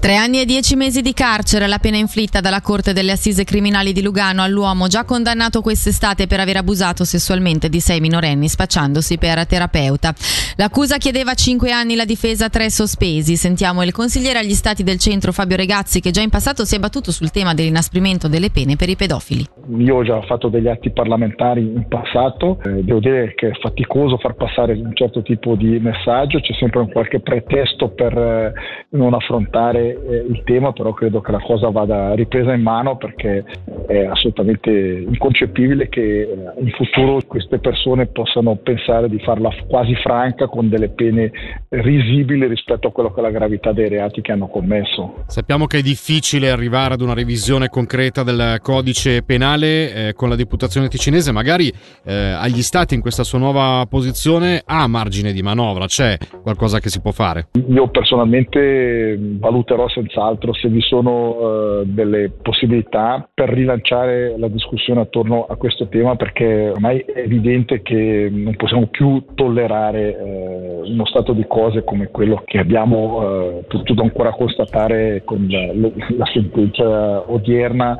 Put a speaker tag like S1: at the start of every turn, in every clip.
S1: Tre anni e dieci mesi di carcere, la pena inflitta dalla Corte delle Assise Criminali di Lugano all'uomo già condannato quest'estate per aver abusato sessualmente di sei minorenni spacciandosi per terapeuta. L'accusa chiedeva cinque anni, la difesa tre sospesi. Sentiamo il consigliere agli stati del centro Fabio Regazzi che già in passato si è battuto sul tema dell'inasprimento delle pene per i pedofili.
S2: Io ho già fatto degli atti parlamentari in passato, eh, devo dire che è faticoso far passare un certo tipo di messaggio, c'è sempre un qualche pretesto per eh, non affrontare eh, il tema, però credo che la cosa vada ripresa in mano perché è assolutamente inconcepibile che eh, in futuro queste persone possano pensare di farla quasi franca con delle pene risibili rispetto a quello che è la gravità dei reati che hanno commesso.
S3: Sappiamo che è difficile arrivare ad una revisione concreta del codice penale eh, con la deputazione ticinese, magari eh, agli stati in questa sua nuova posizione ha margine di manovra, c'è qualcosa che si può fare?
S2: Io personalmente valuterò valuterò senz'altro se vi sono uh, delle possibilità per rilanciare la discussione attorno a questo tema perché ormai è evidente che non possiamo più tollerare uh, uno stato di cose come quello che abbiamo uh, potuto ancora constatare con la, la sentenza odierna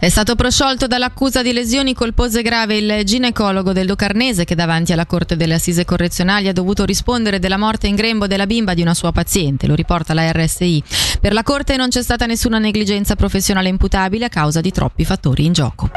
S1: è stato prosciolto dall'accusa di lesioni colpose grave il ginecologo del Locarnese che davanti alla Corte delle Assise Correzionali ha dovuto rispondere della morte in grembo della bimba di una sua paziente, lo riporta la RSI. Per la Corte non c'è stata nessuna negligenza professionale imputabile a causa di troppi fattori in gioco.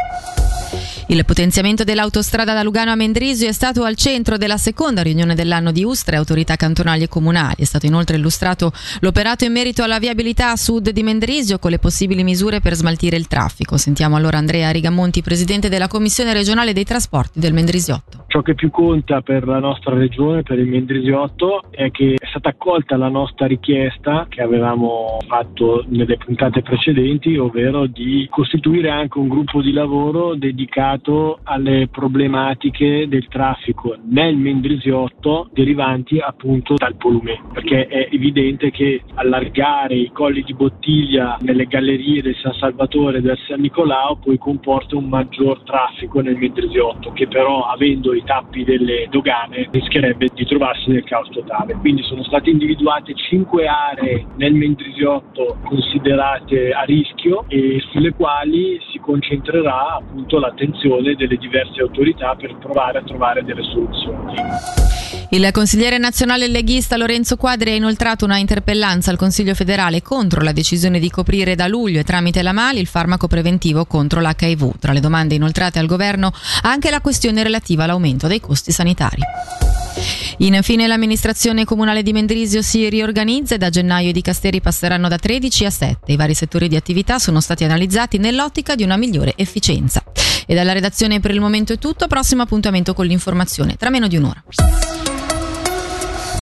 S1: Il potenziamento dell'autostrada da Lugano a Mendrisio è stato al centro della seconda riunione dell'anno di Ustre, autorità cantonali e comunali. È stato inoltre illustrato l'operato in merito alla viabilità a sud di Mendrisio con le possibili misure per smaltire il traffico. Sentiamo allora Andrea Rigamonti, presidente della Commissione regionale dei trasporti del Mendrisiotto.
S4: Ciò che più conta per la nostra regione, per il Mendrisiotto, è che è stata accolta la nostra richiesta che avevamo fatto nelle puntate precedenti, ovvero di costituire anche un gruppo di lavoro dedicato alle problematiche del traffico nel Mendrisiotto derivanti appunto dal volume, perché è evidente che allargare i colli di bottiglia nelle gallerie del San Salvatore e del San Nicolao poi comporta un maggior traffico nel Mendrisiotto, che però avendo i i tappi delle dogane rischierebbe di trovarsi nel caos totale. Quindi sono state individuate cinque aree nel Mendrisiotto considerate a rischio e sulle quali si concentrerà appunto l'attenzione delle diverse autorità per provare a trovare delle soluzioni.
S1: Il consigliere nazionale leghista Lorenzo Quadri ha inoltrato una interpellanza al Consiglio federale contro la decisione di coprire da luglio e tramite la Mali il farmaco preventivo contro l'HIV. Tra le domande inoltrate al governo anche la questione relativa all'aumento dei costi sanitari. Infine l'amministrazione comunale di Mendrisio si riorganizza e da gennaio i dicasteri passeranno da 13 a 7. I vari settori di attività sono stati analizzati nell'ottica di una migliore efficienza. E dalla redazione per il momento è tutto, prossimo appuntamento con l'informazione tra meno di un'ora.